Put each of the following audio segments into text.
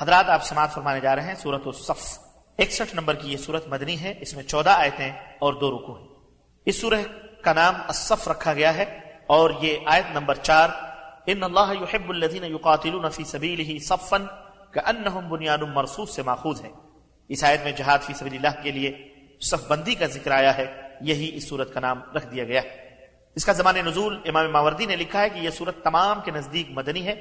حضرات آپ سماعت فرمانے جا رہے ہیں سورت الصف۔ اکسٹھ نمبر کی یہ سورت مدنی ہے، اس میں چودہ آیتیں اور دو رکو ہیں۔ اس سورہ کا نام الصف رکھا گیا ہے اور یہ آیت نمبر چار، ان اللہ يحب الذين يقاتلون في سبيله صفا كانهم بنيان مرصوص سے ماخوذ ہے اس آیت میں جہاد فی سبیل اللہ کے لیے صف بندی کا ذکر آیا ہے، یہی اس سورت کا نام رکھ دیا گیا۔ ہے اس کا زمان نزول امام ماوردی نے لکھا ہے کہ یہ سورت تمام کے نزدیک مدنی ہے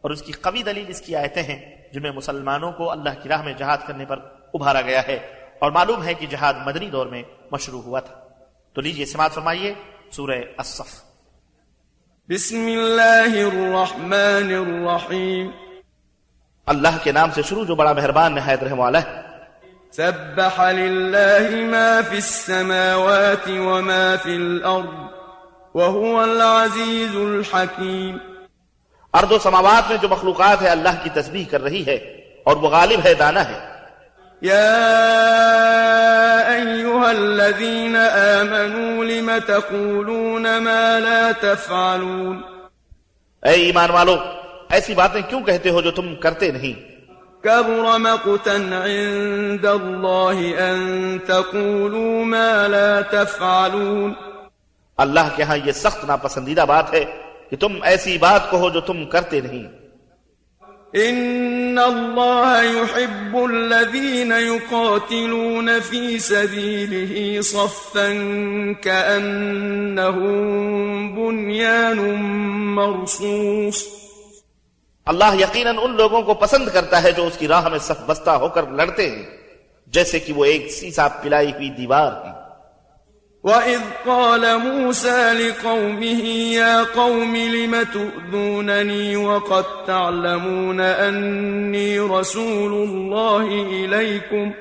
اور اس کی قوی دلیل اس کی آیتیں ہیں۔ جن میں مسلمانوں کو اللہ کی راہ میں جہاد کرنے پر ابھارا گیا ہے اور معلوم ہے کہ جہاد مدنی دور میں مشروع ہوا تھا۔ تو لیجیے سماعت فرمائیے سورہ الصف۔ بسم اللہ الرحمن الرحیم۔ اللہ کے نام سے شروع جو بڑا مہربان نہایت رحم والا ہے سبح لله ما في السماوات وما في الأرض وهو العزيز الحكيم ارض و سماوات میں جو مخلوقات ہے اللہ کی تسبیح کر رہی ہے اور وہ غالب ہے دانا ہے۔ يا أيها الذين آمنوا لم تقولون ما لا تفعلون؟ اے ایمان والو ایسی باتیں کیوں کہتے ہو جو تم کرتے نہیں؟ كبر مقتا عند الله أن تقولوا ما لا تفعلون۔ اللہ کے ہاں یہ سخت ناپسندیدہ بات ہے۔ کہ تم ایسی بات کہو جو تم کرتے نہیں۔ إن الله يحب الذين يقاتلون في سبيله صفا كأنهم بنيان مرصوص۔ اللہ یقیناً ان لوگوں کو پسند کرتا ہے جو اس کی راہ میں صف بستہ ہو کر لڑتے ہیں جیسے کہ وہ ایک سیسا پلائی ہوئی دیوار ہے وَإِذْ قَالَ مُوسَى لِقَوْمِهِ يَا قَوْمِ لِمَ تُؤْذُونَنِي وَقَدْ تَعْلَمُونَ أَنِّي رَسُولُ اللَّهِ إِلَيْكُمْ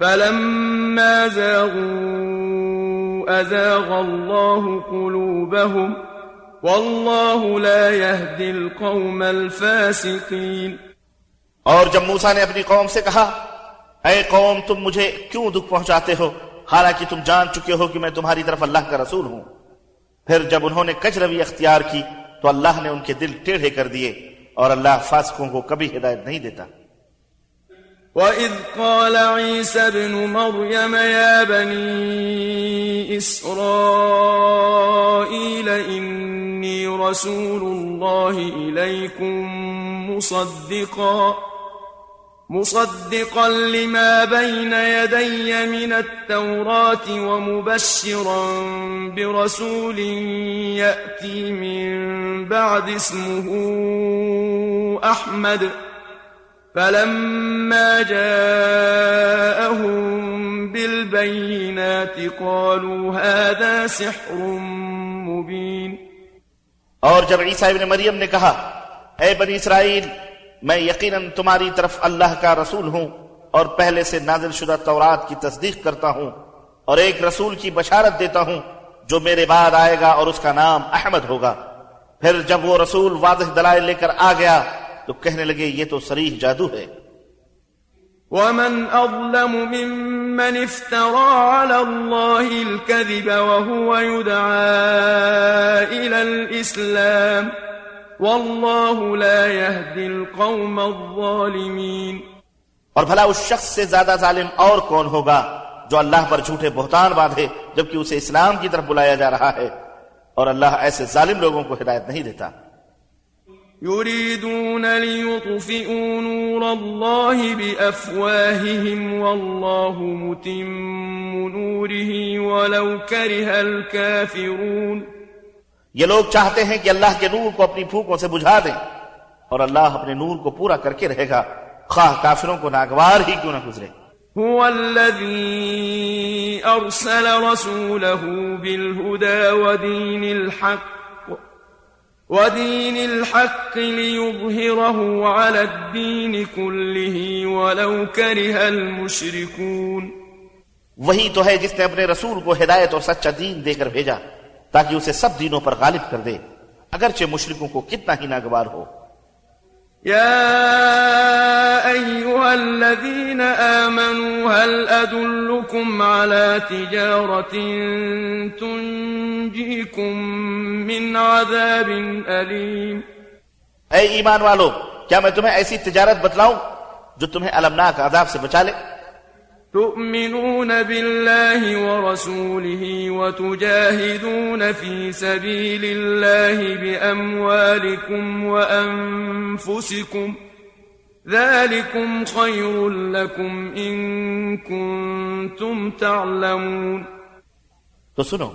فَلَمَّا زَاغُوا أَزَاغَ اللَّهُ قُلُوبَهُمْ وَاللَّهُ لَا يَهْدِي الْقَوْمَ الْفَاسِقِينَ اور جب موسیٰ نے اپنی قوم سے کہا اے قوم تم مجھے کیوں دکھ پہنچاتے ہو؟ حالانکہ تم جان چکے ہو کہ میں تمہاری طرف اللہ کا رسول ہوں۔ پھر جب انہوں نے کج روی اختیار کی، تو اللہ نے ان کے دل ٹیڑھے کر دیے اور اللہ فاسقوں کو کبھی ہدایت نہیں دیتا۔ وَإِذْ قَالَ عِيسَى ابْنُ مَرْيَمَ يَا بَنِي إِسْرَائِيلَ إِنِّي رَسُولُ اللَّهِ إِلَيْكُمْ مُصَدِّقًا مصدقا لما بين يدي من التوراة ومبشرا برسول يأتي من بعد اسمه أحمد. فلما جاءهم بالبينات قالوا هذا سحر مبين. اور جب عیسیٰ ابن مریم نے کہا اے بنی اسرائیل میں یقیناً تمہاری طرف اللہ کا رسول ہوں اور پہلے سے نازل شدہ تورات کی تصدیق کرتا ہوں اور ایک رسول کی بشارت دیتا ہوں جو میرے بعد آئے گا اور اس کا نام احمد ہوگا۔ پھر جب وہ رسول واضح دلائل لے کر آ گیا تو کہنے لگے، یہ تو سریح جادو ہے۔ ومن أظلم ممن افترى على الله الكذب وهو يدعى إلى الإسلام والله لا يهدي القوم الظالمين. اور بھلا اس شخص سے زیادہ ظالم اور کون ہوگا جو اللہ پر جھوٹے بہتان باندھے جبکہ اسے اسلام کی طرف بلایا جا رہا ہے؟ اور اللہ ایسے ظالم لوگوں کو ہدایت نہیں دیتا۔ يريدون ليطفئوا نور الله بأفواههم والله مُتِمُّ نوره ولو كره الكافرون. یہ لوگ چاہتے ہیں کہ اللہ کے نور کو اپنی پھوکوں سے بجھا دیں اور اللہ اپنے نور کو پورا کر کے رہے گا۔ خواہ کافروں کو ناگوار ہی کیوں نہ گزرے۔ هو الذي أرسل رسوله بالهدى ودين الحق ودين الحق ليظهره على الدين كله ولو كره المشركون۔ وہی تو ہے جس نے اپنے رسول کو ہدایت اور سچا دین دے کر بھیجا۔ تاکہ اسے سب دینوں پر غالب کر دے۔ اگرچہ مشرکوں کو کتنا ہی ناگوار ہو۔ يا أيها الذين آمنوا هل أدلكم على تجارة تنجيكم من عذاب أليم اے ایمان والو کیا میں تمہیں ایسی تجارت بتلاؤں جو تمہیں المناک عذاب سے بچا لے؟ تؤمنون بالله ورسوله وتجاهدون في سبيل الله بأموالكم وأنفسكم ذلكم خير لكم إن كنتم تعلمون تو سنو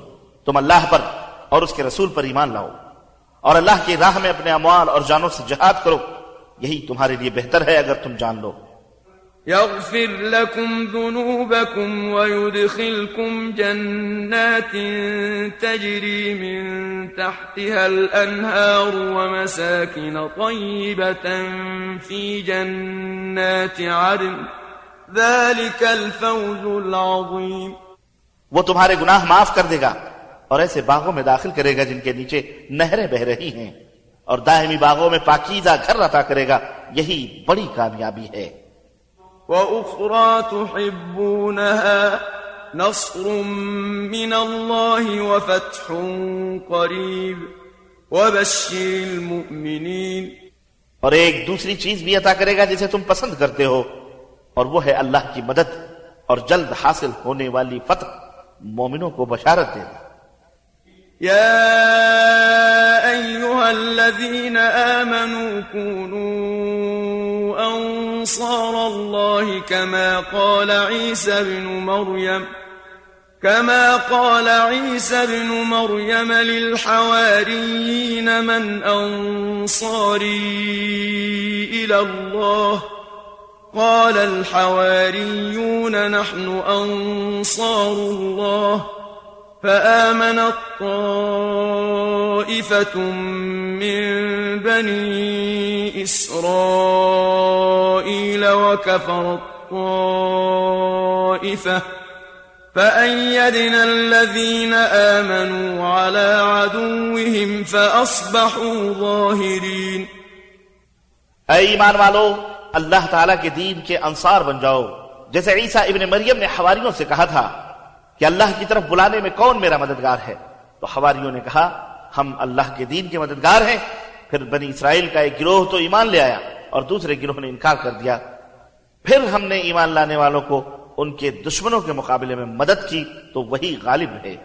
تم اللہ پر اور اس کے رسول پر ایمان لاؤ اور اللہ کی راہ میں اپنے اموال اور جانوں سے جہاد کرو یہی تمہارے لیے بہتر ہے اگر تم جان لو۔ يغفر لكم ذنوبكم ويدخلكم جنات تجري من تحتها الأنهار ومساكن طيبة في جنات عدن. ذلك الفوز العظيم. وہ تمہارے گناہ معاف کر دے گا اور ایسے باغوں میں داخل کرے گا جن کے نیچے نہریں بہ رہی ہیں اور دائمی باغوں میں پاکیزہ گھر عطا کرے گا، یہی بڑی کامیابی ہے۔ وأخرى تحبونها نصر من الله وفتح قريب وبشر المؤمنين. اور ایک دوسری چیز بھی عطا کرے گا جسے تم پسند کرتے ہو اور وہ ہے اللہ کی مدد اور جلد حاصل ہونے والی فتح مومنوں کو بشارت دے گا۔ يا أيها الذين آمنوا كونوا أنصار الله كما قال عيسى بن مريم كما قال عيسى بن مريم للحواريين من أنصاري إلى الله. قال الحواريون نحن أنصار الله. فآمنت طائفة من بني إسرائيل وكفرت طائفة فأيدنا الذين آمنوا على عدوهم فأصبحوا ظاهرين اے ایمان والو، اللہ تعالیٰ کے دین کے انصار بن جاؤ۔ جیسے عیسیٰ ابن مریم نے حواریوں سے کہا تھا کہ اللہ کی طرف بلانے میں کون میرا مددگار ہے؟ تو حواریوں نے کہا، ہم اللہ کے دین کے مددگار ہیں۔ پھر بنی اسرائیل کا ایک گروہ تو ایمان لے آیا اور دوسرے گروہ نے انکار کر دیا۔ پھر ہم نے ایمان لانے والوں کو ان کے دشمنوں کے مقابلے میں مدد کی تو وہی غالب ہے۔